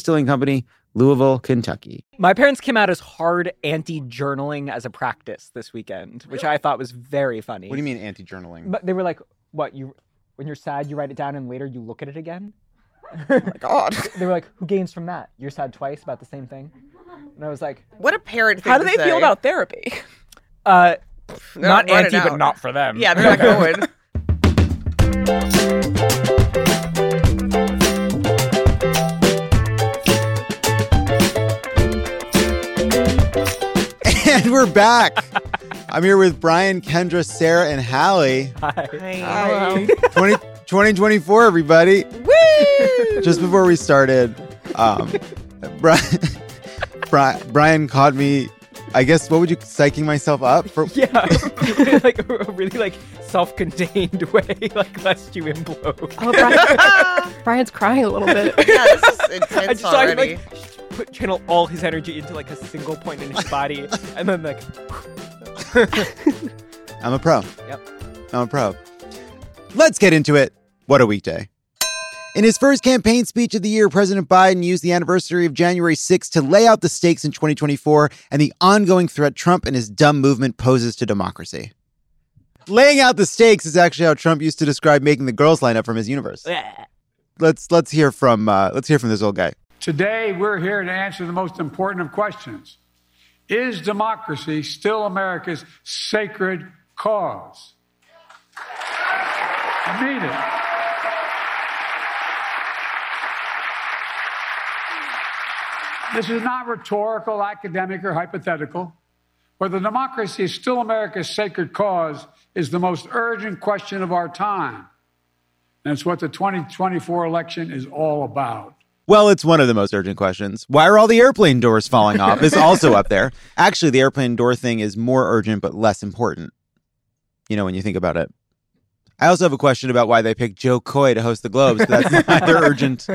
Distilling Company, Louisville, Kentucky. My parents came out as hard anti journaling as a practice this weekend, which I thought was very funny. What do you mean anti-journaling? But they were like, "What you? When you're sad, you write it down, and later you look at it again." My God. They were like, "Who gains from that? You're sad twice about the same thing." And I was like, What a parent thing How do to they say. feel about therapy? "Uh, No, not write it anti, but not for them." Yeah, they're not going. And we're back. I'm here with Brian, Kendra, Sarah, and Hallie. Hi. 20, 2024, everybody. Woo! Just before we started, um, Brian, Brian, Brian caught me. I guess what would you psyching myself up for? Yeah, like a really like self-contained way, like lest you implode. Oh, Brian, Brian's crying a little bit. yeah, this is I intense just saw him already. like put channel all his energy into like a single point in his body, and then like I'm a pro. Yep. I'm a pro. Let's get into it. What a weekday. In his first campaign speech of the year, President Biden used the anniversary of January 6th to lay out the stakes in 2024 and the ongoing threat Trump and his dumb movement poses to democracy. Laying out the stakes is actually how Trump used to describe making the girls line up from his universe. Let's let's hear from uh, let's hear from this old guy. Today, we're here to answer the most important of questions Is democracy still America's sacred cause? I mean it. This is not rhetorical, academic, or hypothetical. Whether democracy is still America's sacred cause is the most urgent question of our time. And it's what the 2024 election is all about. Well, it's one of the most urgent questions. Why are all the airplane doors falling off? Is also up there. Actually, the airplane door thing is more urgent but less important. You know, when you think about it. I also have a question about why they picked Jo Koy to host the Globes, that's neither urgent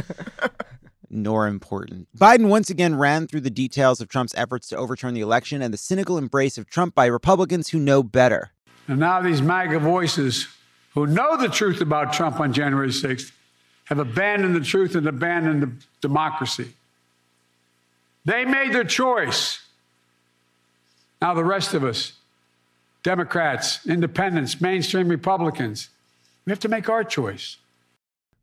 nor important. Biden once again ran through the details of Trump's efforts to overturn the election and the cynical embrace of Trump by Republicans who know better. And now these MAGA voices who know the truth about Trump on January 6th have abandoned the truth and abandoned the democracy. They made their choice. Now the rest of us, Democrats, independents, mainstream Republicans, we have to make our choice.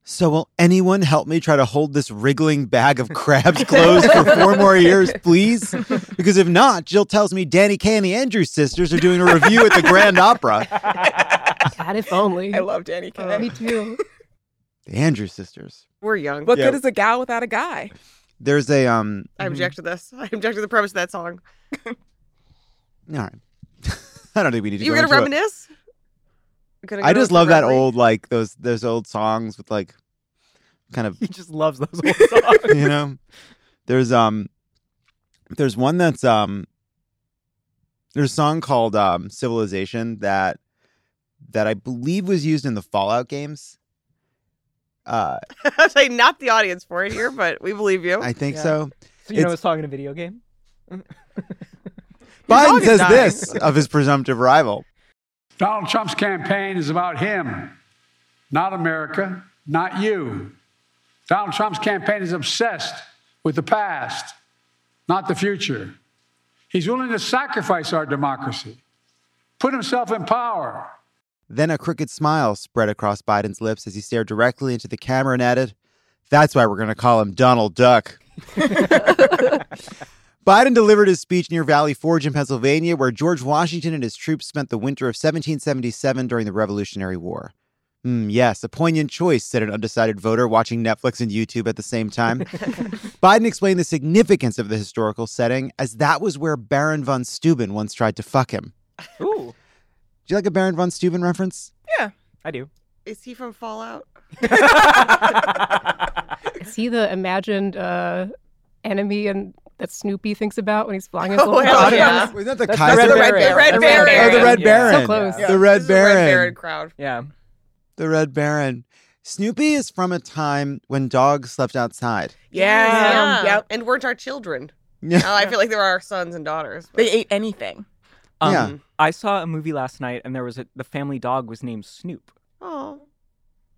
So, will anyone help me try to hold this wriggling bag of crabs closed for four more years, please? Because if not, Jill tells me Danny Kaye and the Andrews sisters are doing a revue at the Grand Opera. God, if only. I love Danny Kaye. Oh, me too. The Andrews sisters. We're young. What Yeah. good is a gal without a guy? There's a um. I object to this. I object to the premise of that song. All right. I don't think we need to. You go gonna into it. reminisce? Gonna I go just love that memory? old like those those old songs with like kind of he just loves those old songs. you know. There's um. There's one that's um. There's a song called um Civilization that that I believe was used in the Fallout games. Uh, I say not the audience for it here, but we believe you. I think Yeah. so. So you know It's- a song in a video game? Biden is says dying. this of his presumptive rival. Donald Trump's campaign is about him, not America, not you. Donald Trump's campaign is obsessed with the past, not the future. He's willing to sacrifice our democracy, put himself in power. Then a crooked smile spread across Biden's lips as he stared directly into the camera and added, That's why we're going to call him Donald Duck. Biden delivered his speech near Valley Forge in Pennsylvania, where George Washington and his troops spent the winter of 1777 during the Revolutionary War. Hmm, yes, a poignant choice, said an undecided voter watching Netflix and YouTube at the same time. Biden explained the significance of the historical setting as that was where Baron von Steuben once tried to fuck him. Ooh, Do you like a Baron von Steuben reference? Yeah, I do. Is he from Fallout? Is he the imagined uh, enemy and that Snoopy thinks about when he's flying his Oh, little hell audience? yeah. Was that the That's Kaiser? the Red Red Baron. Red The Baron. Oh, the Red Yeah. Baron. So close. The Red This is a Red Baron. Baron crowd. Yeah. The Red Baron. Snoopy is from a time when dogs slept outside. Yeah. Yep. And weren't our children. Yeah. Now I feel like they were our sons and daughters. but- They ate anything. Um, Yeah. I saw a movie last night, and there was a the family dog was named Snoop. Oh.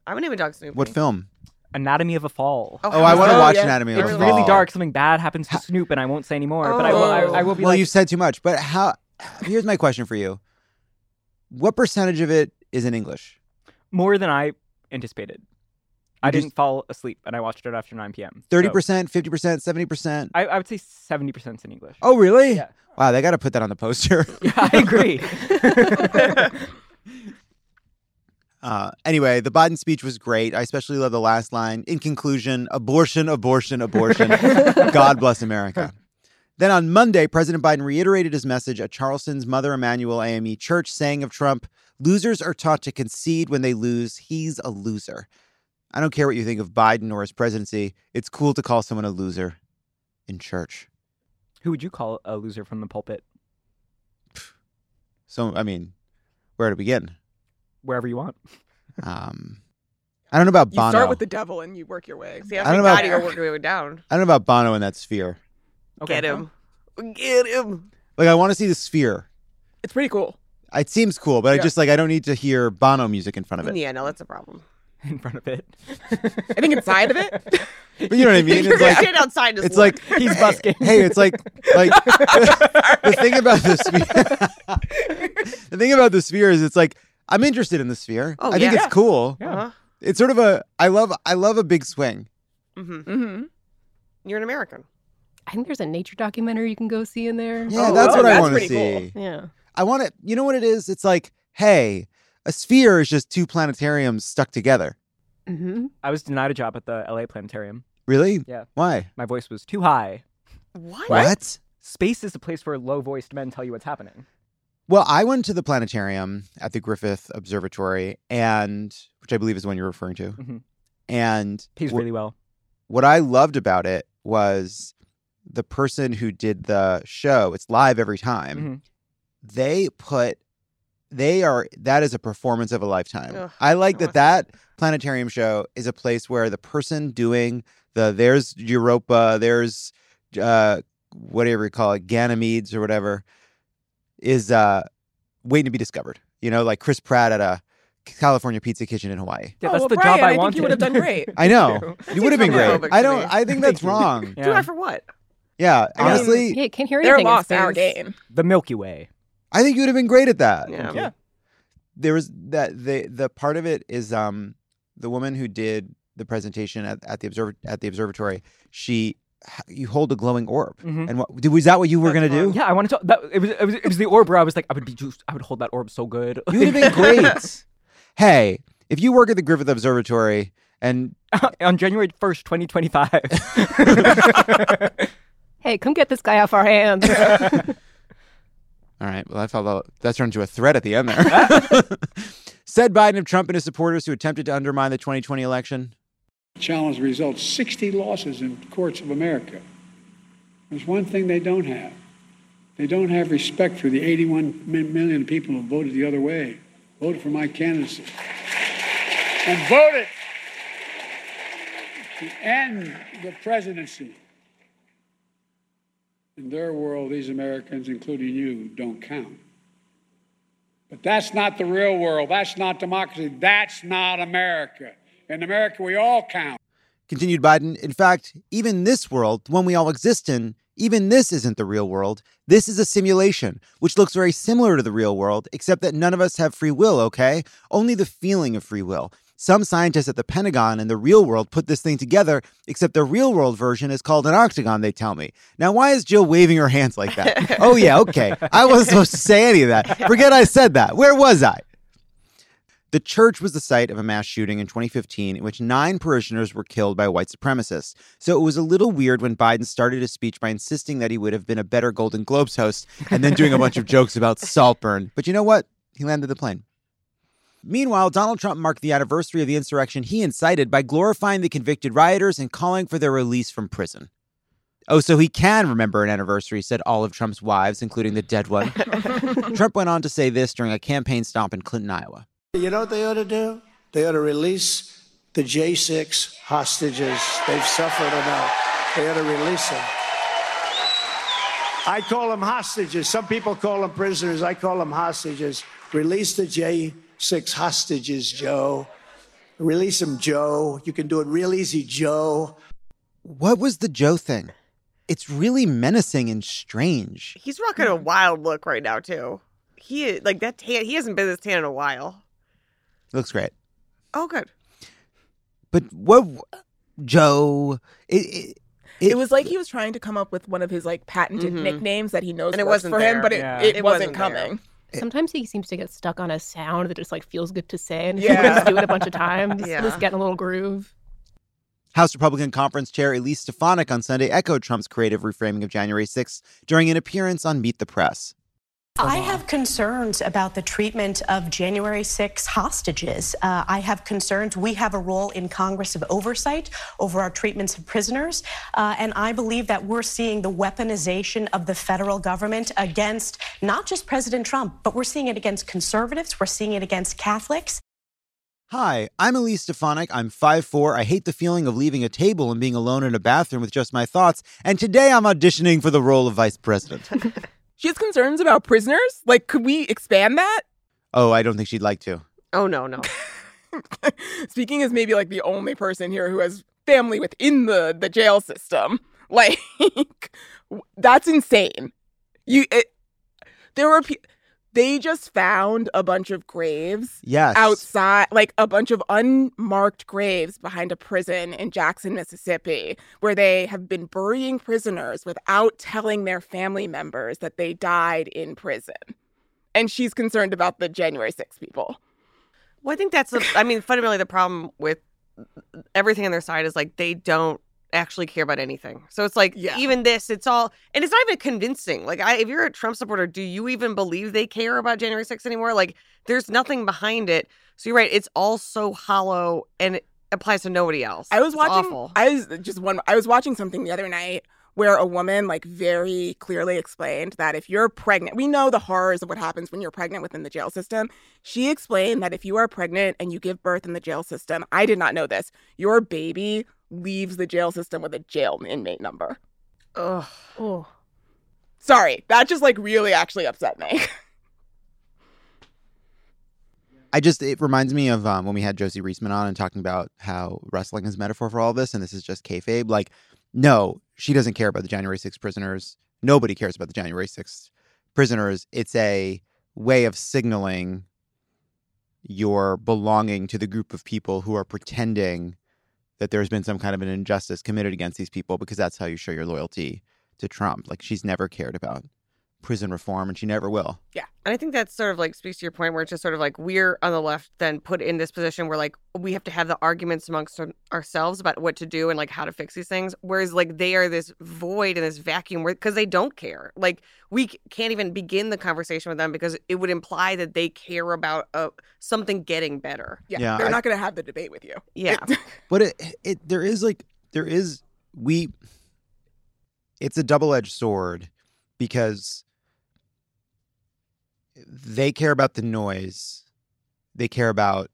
I would name a dog Snoop. What film? Anatomy of a Fall. Oh, I want to Oh, watch yeah. Anatomy of It's a Fall. It's really dark. Something bad happens to Snoop, and I won't say anymore. But I will. I, I will be well, like, you've said too much. But how? Here's my question for you. What percentage of it is in English? more than I anticipated. I just- didn't fall asleep, and I watched it after 9 p.m. Thirty So percent, fifty percent, seventy percent. I, I would say 70 percent in English. Oh, really? Yeah. Wow, they got to put that on the poster. Yeah, I agree. Uh, anyway, the Biden speech was great. I especially love the last line. In conclusion, abortion, abortion, abortion. God bless America. Then on Monday, President Biden reiterated his message at Charleston's Mother Emanuel AME Church, saying of Trump, losers are taught to concede when they lose. He's a loser. I don't care what you think of Biden or his presidency. It's cool to call someone a loser in church. Who would you call a loser from the pulpit? So, I mean, where to begin? Wherever you want. Um, I don't know about You Bono. start with the devil and you work your way. See, I after don't God, know you about- go working your way down. I don't know about Bono in that sphere. Okay. Get him. Get him. Like, I want to see the sphere. It's pretty cool. It seems cool, but I just like I don't need to hear Bono music in front of it. Yeah, no, that's a problem. In front of it. I think inside of it. But you know what I mean? It's like stand outside and it's like He's busking. Hey, it's like like the thing about the sphere. the thing about the sphere is it's like I'm interested in the sphere. Oh, I think yeah. it's cool. Yeah. Uh-huh. It's sort of a I love I love a big swing. Mm-hmm. Mm-hmm. You're an American. I think there's a nature documentary you can go see in there. Yeah, Oh, that's oh, what I want to see. cool. Yeah. I want to. You know what it is? It's like, hey, a sphere is just two planetariums stuck together. hmm I was denied a job at the LA Planetarium. Really? Yeah. Why? My voice was too high. What? What? Space is a place where low voiced men tell you what's happening. Well, I went to the planetarium at the Griffith Observatory, and which I believe is the one you're referring to. Mhm. And Pays wh- really well. what I loved about it was the person who did the show. It's live every time. Mhm. They put. They are that is a performance of a lifetime. Ugh, I like that that planetarium show is a place where the person doing the there's Europa, there's uh whatever you call it, Ganymedes or whatever, is uh waiting to be discovered. You know, like Chris Pratt at a California pizza kitchen in Hawaii. Yeah, Oh, that's well, the Brian, job I, I think wanted. you would have done great. I know. You would have been seems great. homophobic I don't. I think that's wrong. Yeah. Do I for what? Yeah, I mean, honestly, Yeah, can't hear anything. They're anything. in lost our game. The Milky Way. I think you would have been great at that. Yeah. Yeah. There was that the the part of it is um the woman who did the presentation at, at the observ- at the observatory. She you hold a glowing orb, Mhm. and what was that? What you were gonna do? Yeah, I wanted to. That, it was. It was. It was the orb where I was like, I would be. Just, I would hold that orb so good. You would have been great. hey, if you work at the Griffith Observatory and on January first, twenty twenty five. Hey, come get this guy off our hands. All right, well, I felt that, that turned into a threat at the end there. Said Biden of Trump and his supporters who attempted to undermine the 2020 election. challenge the results 60 losses in courts of America. There's one thing they don't have. They don't have respect for the 81 million people who voted the other way, voted for my candidacy, and voted to end the presidency. In their world, these Americans, including you, don't count. But that's not the real world. That's not democracy. That's not America. In America, we all count. Continued Biden, in fact, even this world, the one we all exist in, even this isn't the real world. This is a simulation, which looks very similar to the real world, except that none of us have free will, okay? Only the feeling of free will. Some scientists at the Pentagon and the real world put this thing together, except the real world version is called an octagon, they tell me. Now, why is Jill waving her hands like that? oh, yeah, okay. I wasn't supposed to say any of that. Forget I said that. Where was I? The church was the site of a mass shooting in 2015 in which nine parishioners were killed by white supremacists. So it was a little weird when Biden started his speech by insisting that he would have been a better Golden Globes host and then doing a bunch of jokes about Saltburn. But you know what? He landed the plane. Meanwhile, Donald Trump marked the anniversary of the insurrection he incited by glorifying the convicted rioters and calling for their release from prison. Oh, so he can remember an anniversary, said all of Trump's wives, including the dead one. Trump went on to say this during a campaign stop in Clinton, Iowa. You know what they ought to do? They ought to release the J6 hostages. They've suffered enough. They ought to release them. I call them hostages. Some people call them prisoners. I call them hostages. Release the J6 hostages, Joe. Release them, Joe. You can do it real easy, Joe. What was the Joe thing? It's really menacing and strange. He's rocking a wild look right now too. He like that tan. He hasn't been this tan in a while. Looks great. Oh, good. But what, Joe? It, it, It, was like he was trying to come up with one of his like patented Mhm. nicknames that he knows And it works wasn't for him, but it, Yeah. it, It wasn't, wasn't there. Coming. Sometimes he seems to get stuck on a sound that just like feels good to say, and Yeah. yeah. just do it a bunch of times. Yeah. Just get in a little groove. House Republican Conference Chair Elise Stefanik on Sunday echoed Trump's creative reframing of January 6th during an appearance on Meet the Press. I have concerns about the treatment of January 6 hostages. Uh, I have concerns. We have a role in Congress of oversight over our treatments of prisoners. Uh, and I believe that we're seeing the weaponization of the federal government against not just President Trump, but we're seeing it against conservatives, we're seeing it against Catholics. Hi, I'm Elise Stefanik. I'm 5'4. I hate the feeling of leaving a table and being alone in a bathroom with just my thoughts. And today I'm auditioning for the role of vice president. She has concerns about prisoners. Like, could we expand that? oh, I don't think she'd like to. Oh no no. Speaking as maybe like the only person here who has family within the the jail system, like that's insane. You, it, there were pe- they just found a bunch of graves Yes. outside, like a bunch of unmarked graves behind a prison in Jackson, Mississippi, where they have been burying prisoners without telling their family members that they died in prison. And she's concerned about the January 6 people. Well, I think that's the. I mean, fundamentally, the problem with everything on their side is like they don't actually care about anything. So it's like Yeah. even this, it's all, and it's not even convincing. Like, I, if you're a Trump supporter, do you even believe they care about January 6th anymore? Like, there's nothing behind it. So you're right. It's all so hollow and it applies to nobody else. I was It's watching. Awful. I was just one. I was watching something the other night where a woman like very clearly explained that if you're pregnant, we know the horrors of what happens when you're pregnant within the jail system. She explained that if you are pregnant and you give birth in the jail system, I did not know this. Your baby leaves the jail system with a jail inmate number. Ugh. Oh, Sorry, that just like really actually upset me. I just, it reminds me of um, when we had Josie Riesman on and talking about how wrestling is a metaphor for all this and this is just kayfabe. Like, no, she doesn't care about the January 6th prisoners. Nobody cares about the January 6th prisoners. It's a way of signaling your belonging to the group of people who are pretending that there's been some kind of an injustice committed against these people because that's how you show your loyalty to Trump. Like, she's never cared about prison reform and she never will. Yeah. And I think that sort of like speaks to your point where it's just sort of like we're on the left then put in this position where like we have to have the arguments amongst ourselves about what to do and like how to fix these things. Whereas like they are this void and this vacuum where because they don't care. Like we can't even begin the conversation with them because it would imply that they care about uh, something getting better. yeah, Yeah, they're I- not going to have the debate with you. Yeah. It- But it, it there is like there is we it's a double-edged sword because they care about the noise. They care about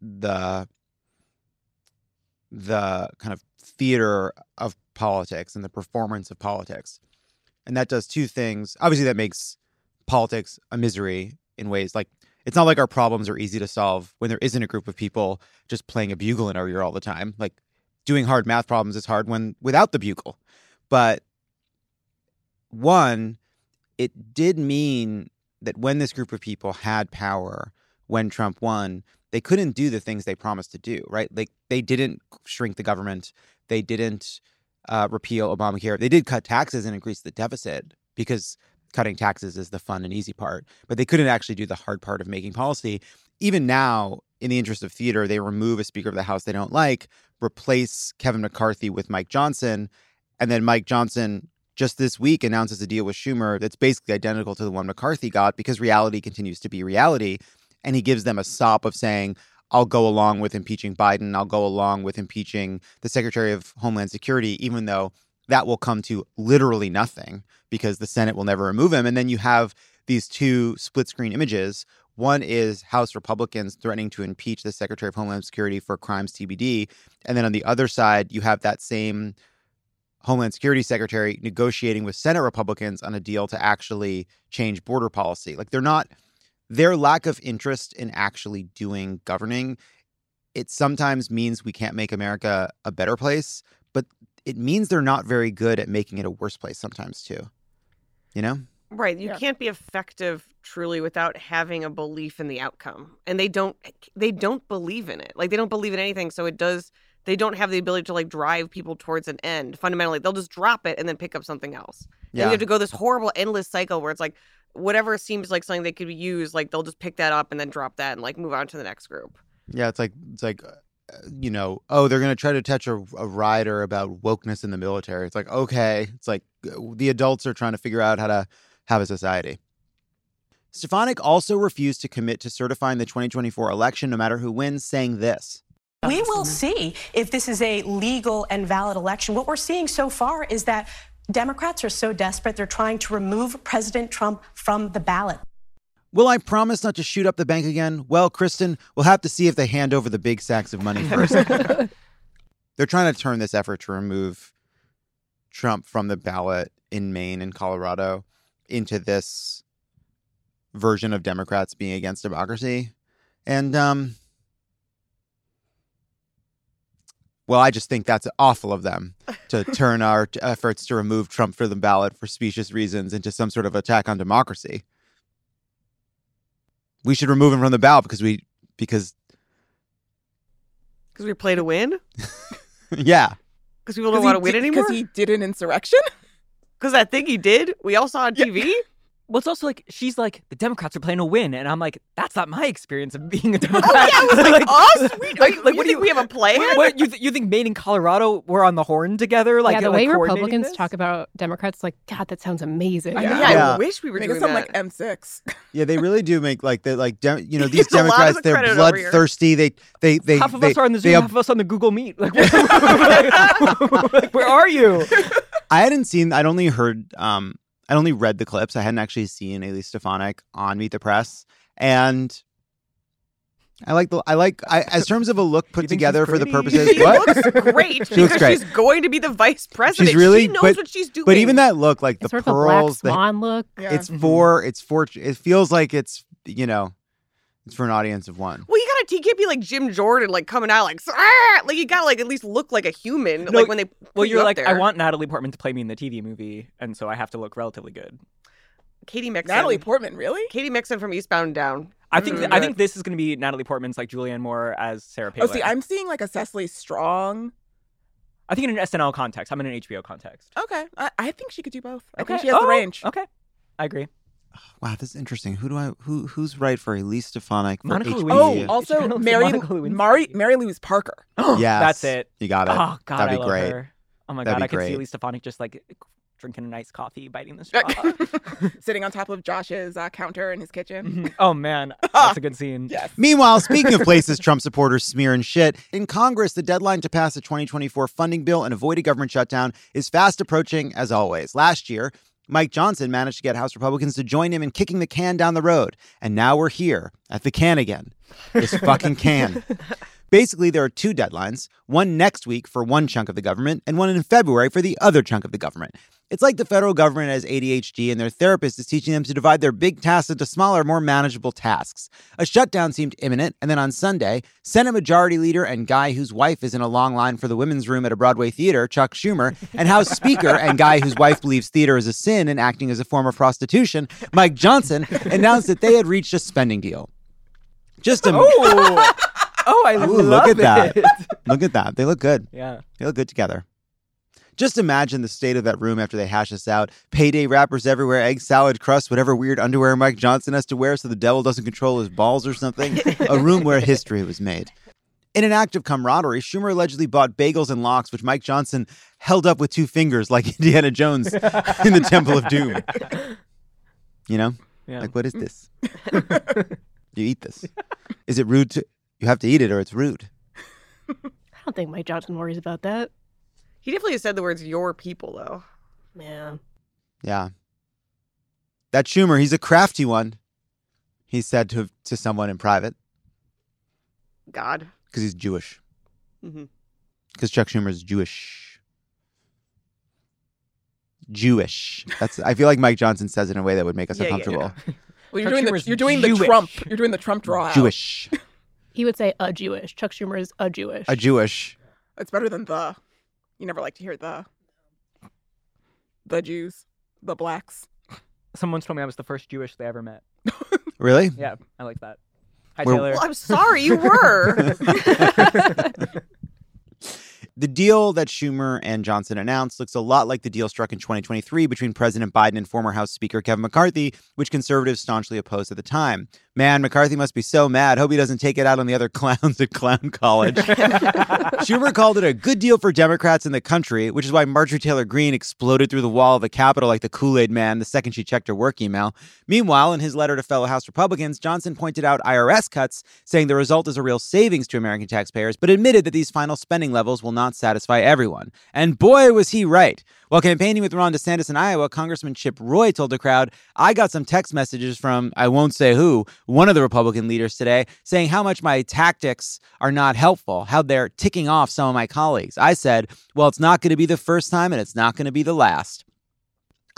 the the kind of theater of politics and the performance of politics. And that does two things. Obviously that makes politics a misery in ways like it's not like our problems are easy to solve when there isn't a group of people just playing a bugle in our ear all the time. Like doing hard math problems is hard when without the bugle. But one, it did mean that when this group of people had power, when Trump won, they couldn't do the things they promised to do, right? Like they didn't shrink the government, they didn't uh, repeal Obamacare, they did cut taxes and increase the deficit because cutting taxes is the fun and easy part, but they couldn't actually do the hard part of making policy. Even now, in the interest of theater, they remove a Speaker of the House they don't like, replace Kevin McCarthy with Mike Johnson, and then Mike Johnson just this week announces a deal with Schumer that's basically identical to the one McCarthy got because reality continues to be reality. And he gives them a sop of saying, I'll go along with impeaching Biden. I'll go along with impeaching the Secretary of Homeland Security, even though that will come to literally nothing because the Senate will never remove him. And then you have these two split screen images. One is House Republicans threatening to impeach the Secretary of Homeland Security for crimes TBD. And then on the other side, you have that same Homeland Security Secretary negotiating with Senate Republicans on a deal to actually change border policy. Like they're not, their lack of interest in actually doing governing, it sometimes means we can't make America a better place, but it means they're not very good at making it a worse place sometimes too. You know? Right. You Yeah. can't be effective truly without having a belief in the outcome. And they don't they don't believe in it. Like they don't believe in anything. So it does they don't have the ability to like drive people towards an end. Fundamentally, they'll just drop it and then pick up something else. And you have to go this horrible endless cycle where it's like whatever seems like something they could use, like they'll just pick that up and then drop that and like move on to the next group. Yeah, it's like it's like uh, you know, oh, they're going to try to touch a, a rider about wokeness in the military. It's like, okay, it's like uh, the adults are trying to figure out how to have a society. Stefanik also refused to commit to certifying the 2024 election no matter who wins, saying this. We will see if this is a legal and valid election. What we're seeing so far is that Democrats are so desperate, they're trying to remove President Trump from the ballot. Will I promise not to shoot up the bank again? Well, Kristen, we'll have to see if they hand over the big sacks of money first. They're trying to turn this effort to remove Trump from the ballot in Maine and Colorado into this version of Democrats being against democracy. And um well, I just think that's awful of them to turn our t- efforts to remove Trump from the ballot for specious reasons into some sort of attack on democracy. We should remove him from the ballot because we because Because we play to win? yeah. Because people don't want to win anymore? Because he did an insurrection? Because that thing he did, we all saw on TV. Well, it's also like she's like the Democrats are playing to win, and I'm like, that's not my experience of being a Democrat. Oh, Democrat. yeah, it was like, us? We, like, like, like, you what do think you we have a plan? What, what, you th- you think Maine and Colorado were on the horn together? Like yeah, the like, way coordinating Republicans this? talk about Democrats, like, God, that sounds amazing. I yeah, know. I Yeah. wish we were Make it doing sound that. like M6. Yeah, they really do make like the like dem- you know these It's a lot of Democrats they're credit over here. bloodthirsty. They they they half of they, us are on the Zoom, ab- half of us on the Google Meet. Like, like, where are you? I hadn't seen. I'd only heard. Um, I'd only read the clips. I hadn't actually seen Elise Stefanik on Meet the Press, and I like the. I like. I as terms of a look put You think she's together for the purposes. She what? looks great She looks because great. she's going to be the vice president. She's really- she knows but- what she's doing. But even that look, like the It's sort of a black pearls, the, swan look. Yeah. it's for. It's for. It feels like it's you know, it's for an audience of one. Well, you gotta. You can't be like Jim Jordan, like coming out like, "Ah!" like you gotta like at least look like a human. No, like when they. Well, you you're up like, I want Natalie Portman to play me in the TV movie, and so I have to look relatively good. Katie Mixon. Natalie Portman, really? Katie Mixon from Eastbound and Down. I think th- I think this is going to be Natalie Portman's like Julianne Moore as Sarah Palin. Oh, see, I'm seeing like a Cecily Strong. I think in an SNL context. I'm in an HBO context. Okay. I, I think she could do both. I Okay. think she has the Oh, range. Okay, I agree. Wow, this is interesting. Who do I? Who who's right for Elise Stefanik for Monica HBO? Lewinsky. Oh, also She kinda looks like Mary, Monica Lewinsky. Mari, Mary Louise Parker. Yes, That's it. You got it. Oh God, That'd I be love great. her. Oh my That'd God, be I could see great. Elise Stefanik just like drinking a nice coffee, biting the straw. Sitting on top of Josh's uh, counter in his kitchen. Mhm. oh man, that's a good scene. Yes. Meanwhile, speaking of places Trump supporters smear and shit, in Congress, the deadline to pass the 2024 funding bill and avoid a government shutdown is fast approaching as always. Last year, Mike Johnson managed to get House Republicans to join him in kicking the can down the road. And now we're here at the can again. This fucking can. Basically, there are two deadlines one next week for one chunk of the government, and one in February for the other chunk of the government. It's like the federal government has ADHD and their therapist is teaching them to divide their big tasks into smaller, more manageable tasks. A shutdown seemed imminent, and then on Sunday, Senate Majority Leader and guy whose wife is in a long line for the women's room at a Broadway theater, Chuck Schumer, and House Speaker and guy whose wife believes theater is a sin and acting as a form of prostitution, Mike Johnson, announced that they had reached a spending deal. Just a Oh, oh, I Ooh, love look at it. that. look at that. They look good. Yeah. They look good together. Just imagine the state of that room after they hash this out. Payday wrappers everywhere, egg salad crust, whatever weird underwear Mike Johnson has to wear so the devil doesn't control his balls or something. A room where history was made. In an act of camaraderie, Schumer allegedly bought bagels and lox, which Mike Johnson held up with two fingers like Indiana Jones in the Temple of Doom. You know? Yeah. Like, what is hmm. this? you eat this. Is it rude to. You have to eat it or it's rude. I don't think Mike Johnson worries about that. He definitely said the words "your people" though. Yeah. Yeah. That Schumer, he's a crafty one. He said to to someone in private God. because he's Jewish. Mm-hmm. Because Chuck Schumer is Jewish. Jewish. That's. I feel like Mike Johnson says it in a way that would make us Yeah, yeah, uncomfortable. Well, you're Chuck doing the you're doing the Trump you're doing the Trump draw. Jewish. He would say a Jewish. Chuck Schumer is a Jewish. A Jewish. It's better than the. You never like to hear the. The Jews, the blacks. Someone told me I was the first Jewish they ever met. Really? Yeah, I like that. Hi, We're- Taylor. Well, I'm sorry, you were. The deal that Schumer and Johnson announced looks a lot like the deal struck in 2023 between President Biden and former House Speaker Kevin McCarthy, which conservatives staunchly opposed at the time. Man, McCarthy must be so mad. Hope he doesn't take it out on the other clowns at Clown College. Schumer called it a good deal for Democrats in the country, which is why Marjorie Taylor Greene exploded through the wall of the Capitol like the Kool Aid man the second she checked her work email. Meanwhile, in his letter to fellow House Republicans, Johnson pointed out IRS cuts, saying the result is a real savings to American taxpayers, but admitted that these final spending levels will not satisfy everyone. And boy, was he right. While campaigning with Ron DeSantis in Iowa, Congressman Chip Roy told the crowd, I got some text messages from, I won't say who, one of the Republican leaders today, saying how much my tactics are not helpful, how they're ticking off some of my colleagues. I said, well, it's not going to be the first time and it's not going to be the last.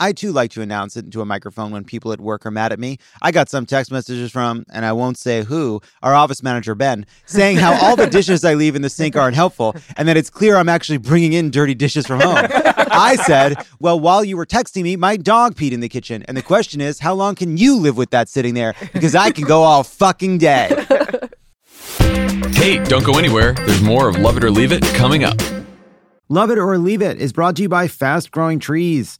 I too like to announce it into a microphone when people at work are mad at me. I got some text messages from, and I won't say who, our office manager, Ben, saying how all the dishes I leave in the sink aren't helpful and that it's clear I'm actually bringing in dirty dishes from home. I said, Well, while you were texting me, my dog peed in the kitchen. And the question is, how long can you live with that sitting there? Because I can go all fucking day. Hey, don't go anywhere. There's more of Love It or Leave It coming up. Love It or Leave It is brought to you by Fast Growing Trees.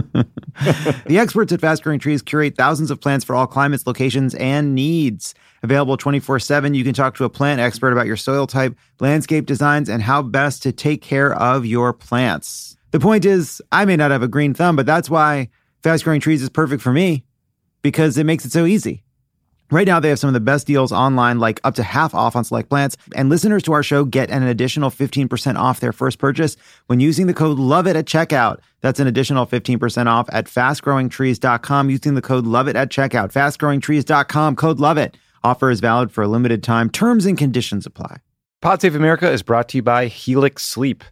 the experts at Fast Growing Trees curate thousands of plants for all climates, locations, and needs. Available 24 7, you can talk to a plant expert about your soil type, landscape designs, and how best to take care of your plants. The point is, I may not have a green thumb, but that's why Fast Growing Trees is perfect for me because it makes it so easy. Right now, they have some of the best deals online, like up to half off on select plants. And listeners to our show get an additional 15% off their first purchase when using the code LOVEIT at checkout. That's an additional 15% off at fastgrowingtrees.com using the code LOVEIT at checkout. Fastgrowingtrees.com, code LOVEIT. Offer is valid for a limited time. Terms and conditions apply. Pod Save America is brought to you by Helix Sleep.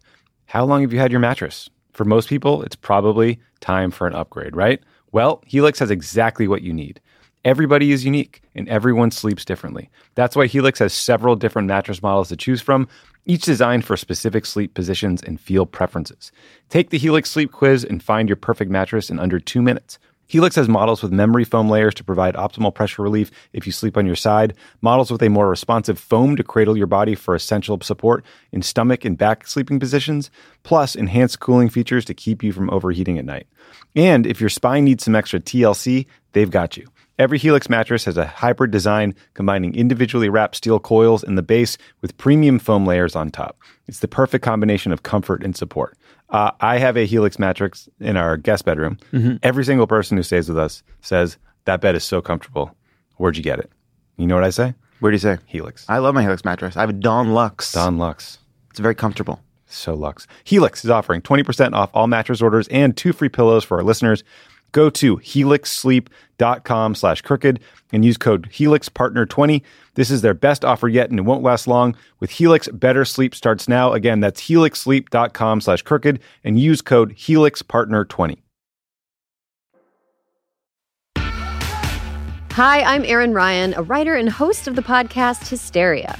How long have you had your mattress? For most people, it's probably time for an upgrade, right? Well, Helix has exactly what you need. Everybody is unique and everyone sleeps differently. That's why Helix has several different mattress models to choose from, each designed for specific sleep positions and feel preferences. Take the Helix Sleep Quiz and find your perfect mattress in under two minutes. Helix has models with memory foam layers to provide optimal pressure relief if you sleep on your side, models with a more responsive foam to cradle your body for essential support in stomach and back sleeping positions, plus enhanced cooling features to keep you from overheating at night. And if your spine needs some extra TLC, they've got you. Every Helix mattress has a hybrid design combining individually wrapped steel coils in the base with premium foam layers on top. It's the perfect combination of comfort and support. Uh, I have a Helix mattress in our guest bedroom. Every single person who stays with us says, That bed is so comfortable. Where'd you get it? You know what I say? Where do you say? Helix. I love my Helix mattress. I have a Dawn Lux. Don Lux. It's very comfortable. So Lux. Helix is offering 20% off all mattress orders and two free pillows for our listeners. Go to helixsleep.com slash crooked and use code HelixPartner20. This is their best offer yet and it won't last long. With Helix, better sleep starts now. Again, that's helixsleep.com slash crooked and use code HelixPartner20. Hi, I'm Erin Ryan, a writer and host of the podcast Hysteria.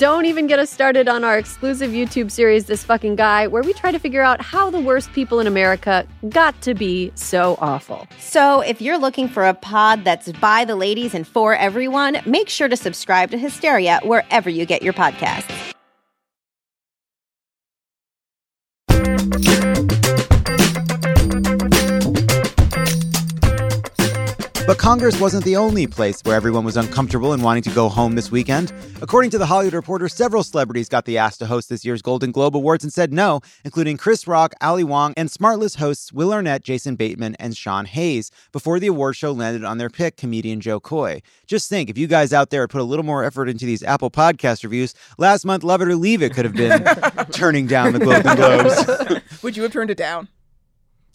Don't even get us started on our exclusive YouTube series, This Fucking Guy, where we try to figure out how the worst people in America got to be so awful. So, if you're looking for a pod that's by the ladies and for everyone, make sure to subscribe to Hysteria wherever you get your podcasts. But Congress wasn't the only place where everyone was uncomfortable and wanting to go home this weekend. According to The Hollywood Reporter, several celebrities got the ask to host this year's Golden Globe Awards and said no, including Chris Rock, Ali Wong, and Smartless hosts Will Arnett, Jason Bateman, and Sean Hayes, before the award show landed on their pick, comedian Jo Koy. Just think, if you guys out there had put a little more effort into these Apple Podcast reviews, last month Love It or Leave It could have been turning down the Golden Globes. Would you have turned it down?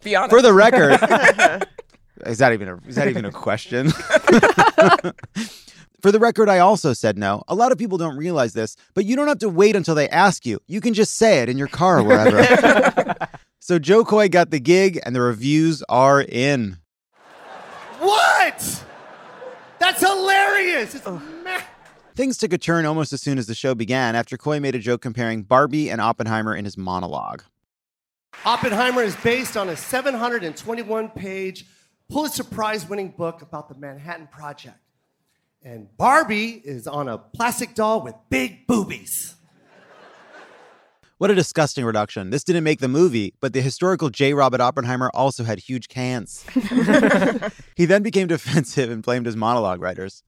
Be honest. For the record, is that even a is that even a question? For the record, I also said no. A lot of people don't realize this, but you don't have to wait until they ask you. You can just say it in your car or wherever. so Jo Koy got the gig, and the reviews are in. What? That's hilarious. It's ma- Things took a turn almost as soon as the show began after Koy made a joke comparing Barbie and Oppenheimer in his monologue. Oppenheimer is based on a 721 page Pulitzer Prize winning book about the Manhattan Project. And Barbie is on a plastic doll with big boobies. What a disgusting reduction. This didn't make the movie, but the historical J. Robert Oppenheimer also had huge cans. he then became defensive and blamed his monologue writers.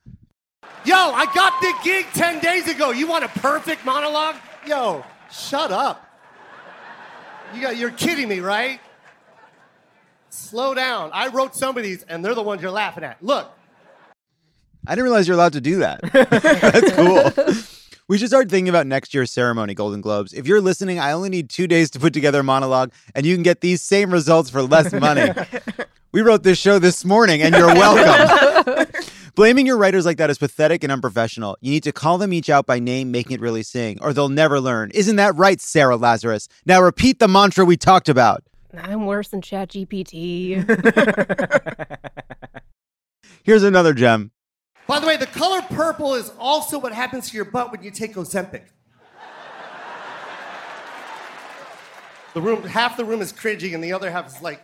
Yo, I got the gig 10 days ago. You want a perfect monologue? Yo, shut up. You got, you're kidding me, right? Slow down. I wrote some of these, and they're the ones you're laughing at. Look. I didn't realize you're allowed to do that. That's cool. We should start thinking about next year's ceremony, Golden Globes. If you're listening, I only need two days to put together a monologue, and you can get these same results for less money. we wrote this show this morning, and you're welcome. Blaming your writers like that is pathetic and unprofessional. You need to call them each out by name, making it really sing, or they'll never learn. Isn't that right, Sarah Lazarus? Now repeat the mantra we talked about. I'm worse than ChatGPT. Here's another gem. By the way, the color purple is also what happens to your butt when you take Ozempic. The room, half the room is cringing, and the other half is like,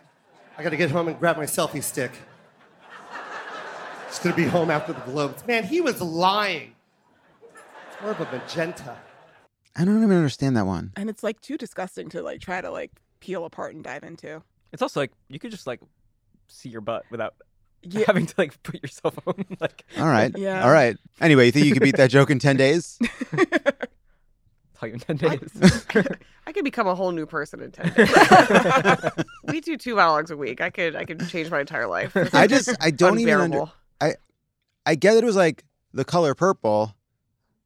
I gotta get home and grab my selfie stick. Just gonna be home after the globes. Man, he was lying. It's more of a magenta. I don't even understand that one. and it's like too disgusting to like try to like peel apart and dive into. It's also like you could just like see your butt without Yeah. having to like put yourself on. like. All right. Yeah. All right. Anyway, you think you could beat that joke in 10 days? Tell you in ten days. I could become a whole new person in ten days. we do two monologues a week. I could I could change my entire life. This I just, I don't even under. I, I get it was like the color purple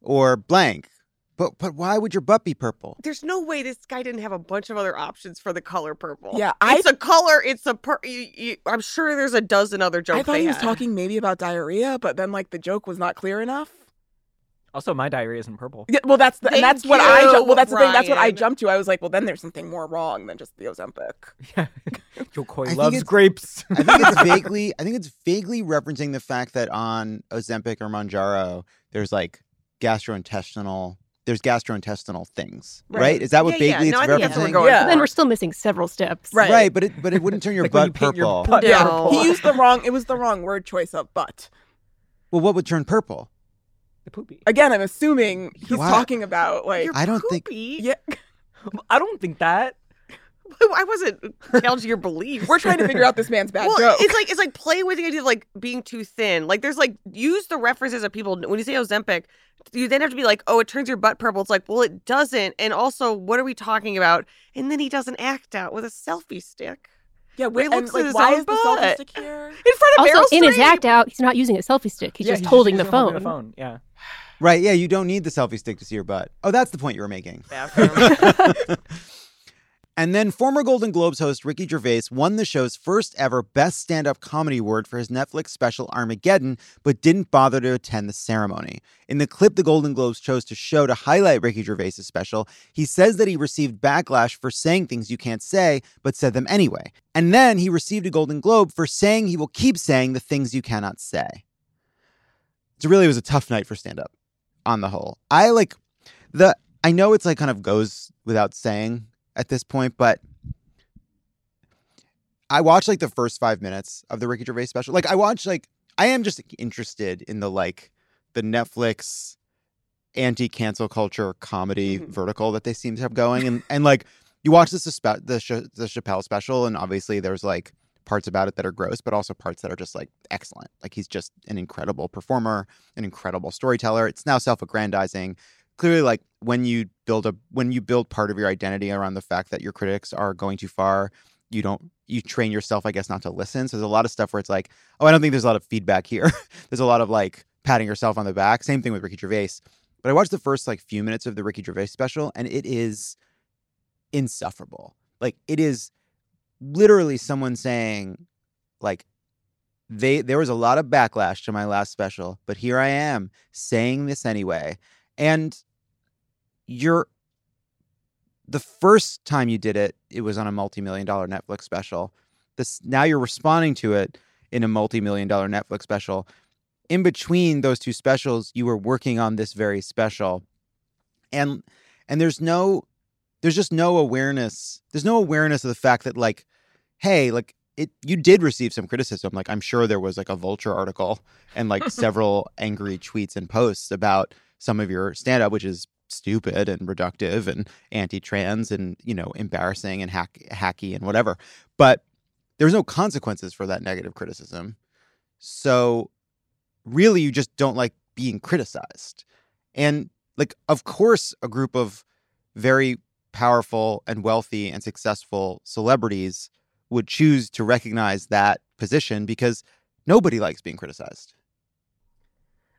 or blank, but, but why would your butt be purple? There's no way this guy didn't have a bunch of other options for the color purple. Yeah, I- it's a color. It's a per. You, you, I'm sure there's a dozen other jokes. I thought they he was talking maybe about diarrhea, but then like the joke was not clear enough. Also, my diarrhea isn't purple. Yeah, well, that's the, and Thank that's what I ju- well that's the thing. That's what I jumped to. I was like, well, then there's something more wrong than just the Ozempic. Jo Koy I loves grapes. I think it's vaguely, I think it's vaguely referencing the fact that on Ozempic or Mounjaro, there's like gastrointestinal, there's gastrointestinal things, right? Right. Is that what Yeah, yeah. vaguely No, it's think that's what we're referencing? Yeah. But then we're still missing several steps. Right. Right, but it but it wouldn't turn your Like when you butt paint your purple. butt Yeah. purple. He used the wrong. It was the wrong word choice of butt. Well, what would turn purple? the poopy. Again, I'm assuming he's Wow. talking about like I don't think- yeah. I don't think that. I wasn't challenging your beliefs. We're trying to figure out this man's bad well, joke. It's like it's like play with the idea of like being too thin. Like there's like use the references of people when you say Ozempic, you then have to be like, oh, it turns your butt purple. It's like, well, it doesn't. And also, what are we talking about? And then he does an act out with a selfie stick. Yeah, where he and, looks like, his why own is the selfie butt. stick here? in front of Also, Meryl in his act out, he's not using a selfie stick. He's Yeah, just he's holding the he's phone. the phone. Yeah. Right. Yeah. You don't need the selfie stick to see your butt. Oh, that's the point you were making. And then former Golden Globes host Ricky Gervais won the show's first ever Best Stand Up Comedy Award for his Netflix special Armageddon, but didn't bother to attend the ceremony. In the clip the Golden Globes chose to show to highlight Ricky Gervais' special, he says that he received backlash for saying things you can't say, but said them anyway. And then he received a Golden Globe for saying he will keep saying the things you cannot say. So really, it was a tough night for stand up on the whole. I like the, I know it's like kind of goes without saying at this point, but I watched like the first five minutes of the Ricky Gervais special. Like I watched like I am just interested in the like the Netflix anti-cancel culture comedy mm-hmm. vertical that they seem to have going, and and like you watch this suspe- the Ch- the Chappelle special, and obviously there's like parts about it that are gross, but also parts that are just like excellent. Like he's just an incredible performer, an incredible storyteller. It's now self-aggrandizing clearly like when you build a when you build part of your identity around the fact that your critics are going too far you don't you train yourself i guess not to listen. So there's a lot of stuff where it's like oh i don't think there's a lot of feedback here. There's a lot of like patting yourself on the back. Same thing with ricky gervais. But i watched the first like few minutes of the ricky gervais special and it is insufferable. Like it is literally someone saying like they there was a lot of backlash to my last special but here i am saying this anyway. And you're the first time you did it, it was on a multi-million dollar Netflix special. This now you're responding to it in a multi-million dollar Netflix special. In between those two specials, you were working on this very special. And and there's no there's just no awareness. There's no awareness of the fact that like hey, like it you did receive some criticism. Like I'm sure there was like a vulture article and like several angry tweets and posts about some of your stand up, which is stupid and reductive and anti-trans and you know embarrassing and hack, hacky and whatever but there's no consequences for that negative criticism. So really you just don't like being criticized. And like of course a group of very powerful and wealthy and successful celebrities would choose to recognize that position because nobody likes being criticized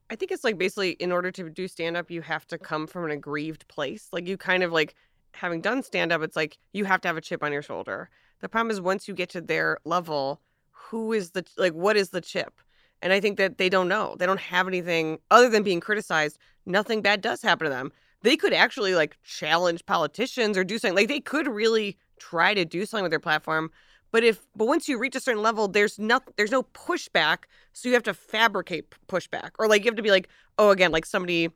I think it's like basically in order to do stand up, you have to come from an aggrieved place. Like you kind of like having done stand up, it's like you have to have a chip on your shoulder. The problem is once you get to their level, who is the like what is the chip? And I think that they don't know. They don't have anything other than being criticized. Nothing bad does happen to them. They could actually like challenge politicians or do something. Like they could really try to do something with their platform. But if but once you reach a certain level, there's no there's no pushback, so you have to fabricate pushback, or like you have to be like, oh, again, like somebody,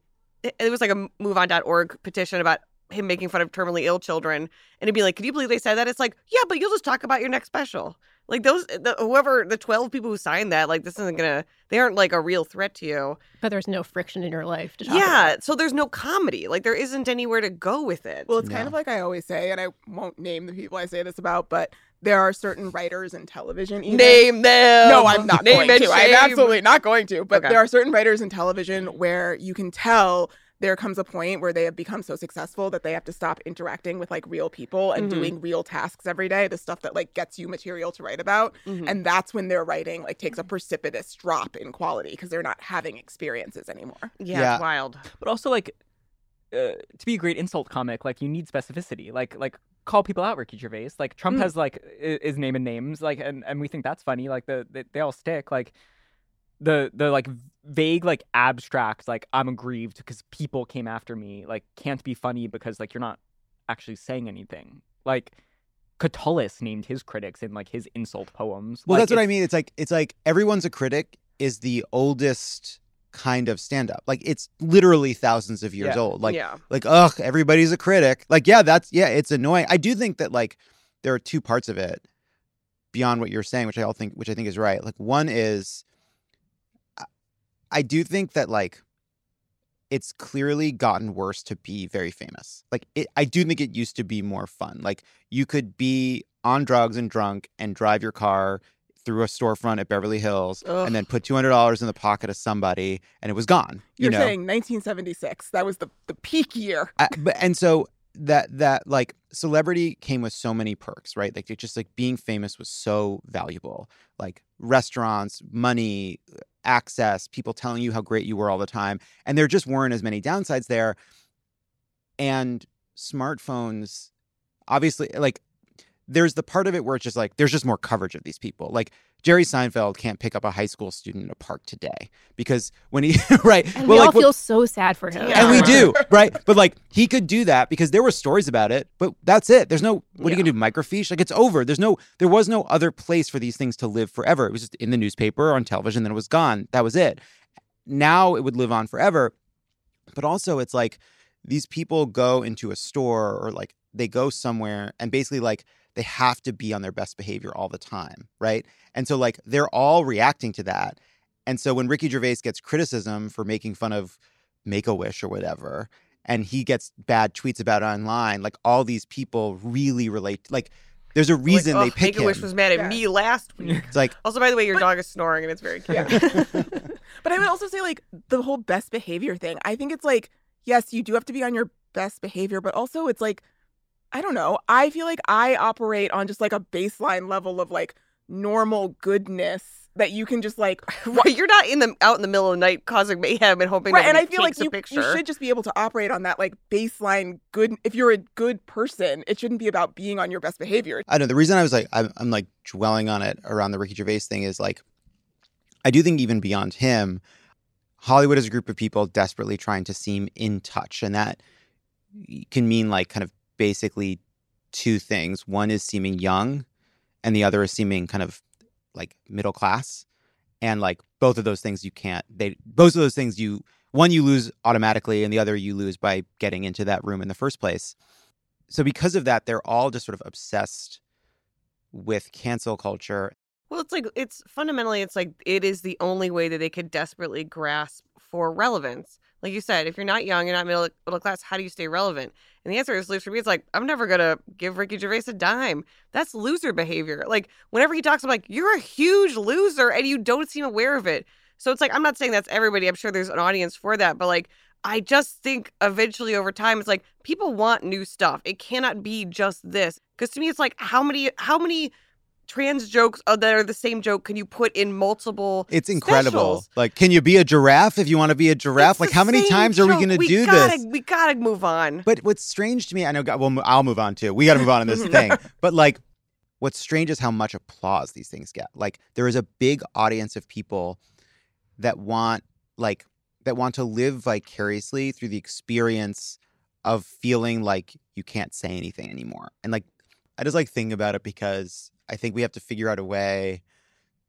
it, it was like a MoveOn.org petition about him making fun of terminally ill children, and it'd be like, can you believe they said that? It's like, yeah, but you'll just talk about your next special. Like those, the, whoever the twelve people who signed that, like this isn't gonna, they aren't like a real threat to you. But there's no friction in your life to talk Yeah, about. so there's no comedy. Like there isn't anywhere to go with it. Well, it's kind of like I always say, and I won't name the people I say this about, but there are certain writers in television. even- Name them. No, I'm not Name going and to. I'm absolutely not going to. But Okay. there are certain writers in television where you can tell there comes a point where they have become so successful that they have to stop interacting with like real people and Mhm. doing real tasks every day, the stuff that like gets you material to write about. Mhm. And that's when their writing like takes a precipitous drop in quality because they're not having experiences anymore. Yeah, it's wild. But also like uh, to be a great insult comic, like you need specificity. Like like call people out, Ricky Gervais. Like Trump Mm. has like i- is naming names, like and and we think that's funny. Like the, the they all stick. Like the the like vague like abstract like I'm aggrieved because people came after me. Like can't be funny because like you're not actually saying anything. Like Catullus named his critics in like his insult poems. Well, Like, that's what I mean. It's like it's like everyone's a critic is the oldest kind of stand up. Like it's literally thousands of years Yeah. old. Like Yeah. like ugh, everybody's a critic. Like yeah, that's yeah, it's annoying. I do think that like there are two parts of it beyond what you're saying, which I all think which I think is right. Like one is I- I do think that like it's clearly gotten worse to be very famous. Like it, I do think it used to be more fun. Like you could be on drugs and drunk and drive your car through a storefront at Beverly Hills Ugh. and then put two hundred dollars in the pocket of somebody and it was gone. You You're know, saying 1976. That was the, the peak year. I- but and so that that like celebrity came with so many perks, right? Like it just like being famous was so valuable. Like restaurants, money, access, people telling you how great you were all the time, and there just weren't as many downsides there. And smartphones, obviously, like there's the part of it where it's just like there's just more coverage of these people. Like Jerry Seinfeld can't pick up a high school student in a park today because when he right, And well, we all like, what- feel so sad for him. and we do, right? But like he could do that because there were stories about it, but that's it. There's no what are you gonna do, microfiche? Like it's over. There's no there was no other place for these things to live forever. It was just in the newspaper or on television, then it was gone. That was it. Now it would live on forever. But also it's like these people go into a store or like they go somewhere and basically like they have to be on their best behavior all the time, right? And so like they're all reacting to that. And so when Ricky Gervais gets criticism for making fun of Make a Wish or whatever, and he gets bad tweets about it online, like all these people really relate. Like there's a reason like, they pick Make-A-Wish was mad at me last week. It's like Also, by the way, your dog is snoring and it's very cute. But I would also say, like, the whole best behavior thing. I think it's like, yes, you do have to be on your best behavior, but also it's like, I don't know. I feel like I operate on just like a baseline level of like normal goodness that you can just like right, you're not in the out in the middle of the night causing mayhem and hoping right. And I feel like takes a you, picture. you should just be able to operate on that like baseline good. If you're a good person, it shouldn't be about being on your best behavior. I know the reason I was like I'm, I'm like dwelling on it around the Ricky Gervais thing is like I do think even beyond him, Hollywood is a group of people desperately trying to seem in touch, and that can mean like kind of basically two things. One is seeming young, and the other is seeming kind of like middle class. And like both of those things you can't they both of those things you one you lose automatically and the other you lose by getting into that room in the first place. So because of that, they're all just sort of obsessed with cancel culture. Well, it's like it's fundamentally it's like it is the only way that they could desperately grasp for relevance. Like you said, if you're not young, you're not middle middle class, how do you stay relevant? And the answer is, least for me, it's like I'm never gonna give Ricky Gervais a dime. That's loser behavior. Like whenever he talks, I'm like, you're a huge loser, and you don't seem aware of it. So it's like I'm not saying that's everybody. I'm sure there's an audience for that, but like I just think eventually over time, it's like people want new stuff. It cannot be just this. Because to me, it's like how many how many trans jokes that are the same joke can you put in multiple It's incredible. specials? Like, can you be a giraffe if you want to be a giraffe? like, how many times are we going to We do gotta, this? We gotta move on. But what's strange to me, I know, well, I'll move on too. We got to move on in this thing. But like, what's strange is how much applause these things get. Like, there is a big audience of people that want, like, that want to live vicariously through the experience of feeling like you can't say anything anymore. And like, I just like think about it because I think we have to figure out a way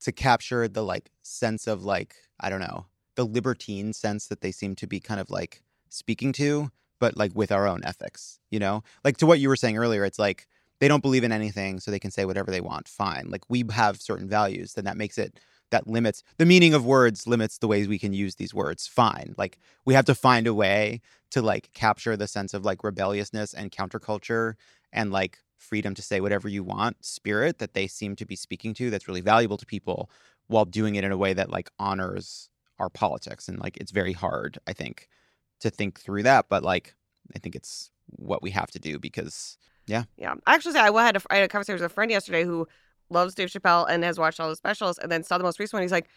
to capture the like sense of like, I don't know, the libertine sense that they seem to be kind of like speaking to, but like with our own ethics, you know? Like to what you were saying earlier, it's like they don't believe in anything, so they can say whatever they want. Fine. Like we have certain values, then that makes it that limits the meaning of words limits the ways we can use these words. Fine. Like we have to find a way to like capture the sense of like rebelliousness and counterculture and like freedom to say whatever you want spirit that they seem to be speaking to that's really valuable to people while doing it in a way that like honors our politics and like it's very hard i think to think through that but like i think it's what we have to do because yeah Yeah. Actually, I had a, I had a conversation with a friend yesterday who loves Dave Chappelle and has watched all the specials and then saw the most recent one. He's like,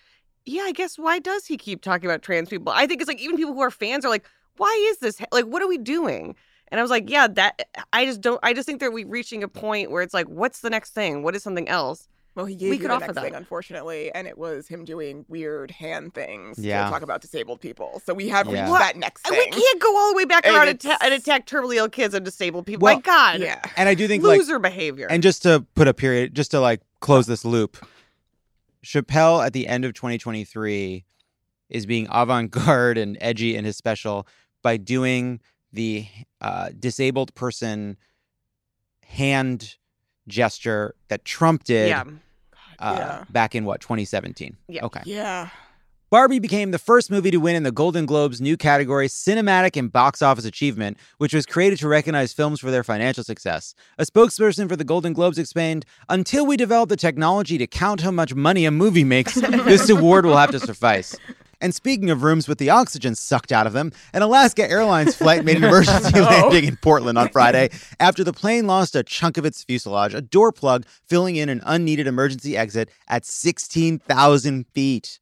yeah, I guess why does he keep talking about trans people? I think it's like even people who are fans are like, why is this? Like, what are we doing? And I was like, yeah, that I just don't. I just think that we're reaching a point where it's like, what's the next thing? What is something else? Well, he gave we you could the offer next that. thing, unfortunately, and it was him doing weird hand things Yeah. to talk about disabled people. So we have Yeah. reached that next thing. we can't go all the way back And around and, and attack terminally ill kids and disabled people. Well, My God, yeah. and i do think like loser behavior. And just to put a period, just to like close this loop, Chappelle at the end of 2023 is being avant garde and edgy in his special by doing the uh, disabled person hand gesture that Trump did yeah, uh, yeah. back in what 2017. Yeah. Okay. yeah. Barbie became the first movie to win in the Golden Globes new category Cinematic and Box Office Achievement, which was created to recognize films for their financial success. A spokesperson for the Golden Globes explained Until we develop the technology to count how much money a movie makes, this award will have to suffice. And speaking of rooms with the oxygen sucked out of them, an Alaska Airlines flight made an emergency oh. landing in Portland on Friday after the plane lost a chunk of its fuselage, a door plug filling in an unneeded emergency exit at 16,000 feet.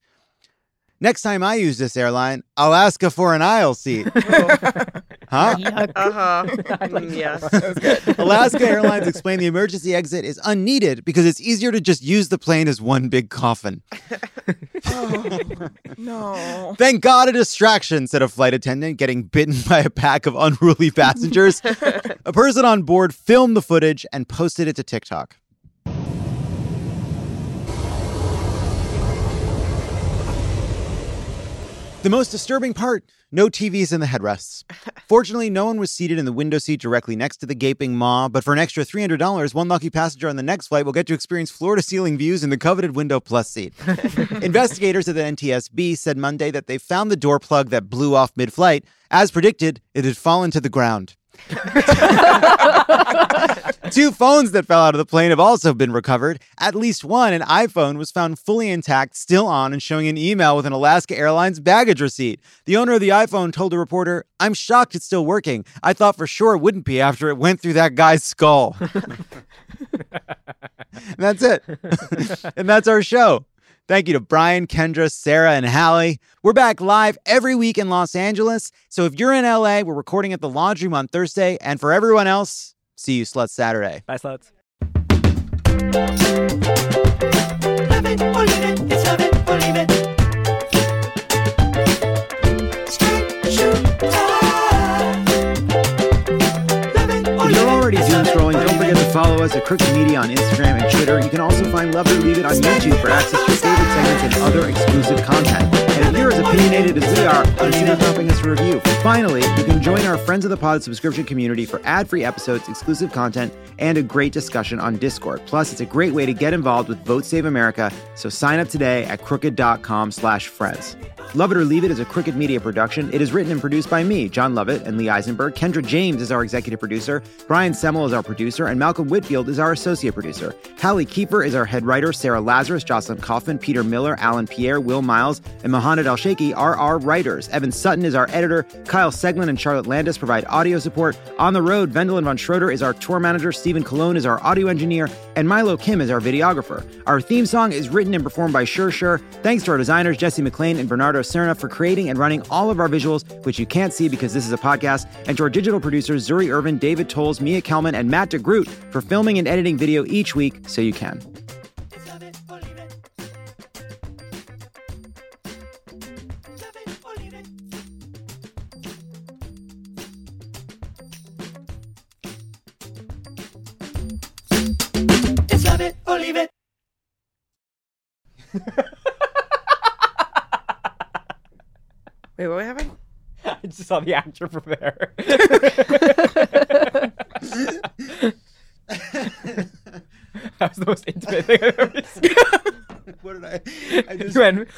Next time I use this airline, I'll ask for an aisle seat. huh? Uh-huh. Mm, yes. Alaska Airlines explained the emergency exit is unneeded because it's easier to just use the plane as one big coffin. No. Thank God a distraction, said a flight attendant getting bitten by a pack of unruly passengers. a person on board filmed the footage and posted it to TikTok. The most disturbing part no TVs in the headrests. Fortunately, no one was seated in the window seat directly next to the gaping maw, but for an extra $300, one lucky passenger on the next flight will get to experience floor to ceiling views in the coveted window plus seat. Investigators at the NTSB said Monday that they found the door plug that blew off mid flight. As predicted, it had fallen to the ground. Two phones that fell out of the plane have also been recovered. At least one, an iPhone, was found fully intact, still on, and showing an email with an Alaska Airlines baggage receipt. The owner of the iPhone told a reporter, I'm shocked it's still working. I thought for sure it wouldn't be after it went through that guy's skull. and that's it. and that's our show. Thank you to Brian, Kendra, Sarah, and Hallie. We're back live every week in Los Angeles. So if you're in LA, we're recording at the Room on Thursday. And for everyone else, see you Sluts Saturday. Bye, sluts. If you're already doom scrolling, don't forget to follow us at Crooked Media on Instagram and Twitter. You can also find Love It or Leave It on YouTube for access to favorite segments and other exclusive content. And you're as opinionated as we are, consider dropping us review. Finally, you can join our Friends of the Pod subscription community for ad-free episodes, exclusive content, and a great discussion on Discord. Plus, it's a great way to get involved with Vote Save America, so sign up today at crooked.com slash friends. Love It or Leave It is a Crooked Media production. It is written and produced by me, Jon Lovett, and Lee Eisenberg. Kendra James is our executive producer. Brian Semmel is our producer, and Malcolm Whitfield is our associate producer. Hallie Kiefer is our head writer. Sarah Lazarus, Jocelyn Kaufman, Peter Miller, Alan Pierre, Will Miles, and Mohamed Al are our writers. Evan Sutton is our editor. Kyle Seglin and Charlotte Landis provide audio support. On the road, Vendelin von Schroeder is our tour manager. Stephen Cologne is our audio engineer. And Milo Kim is our videographer. Our theme song is written and performed by Sure Sure. Thanks to our designers, Jesse McLean and Bernardo Cerna, for creating and running all of our visuals, which you can't see because this is a podcast, and to our digital producers, Zuri Irvin, David Tolles, Mia Kelman, and Matt DeGroot for filming and editing video each week so you can. Saw the actor prepare. that was the most intimate thing I've ever seen. what did I? I just You went,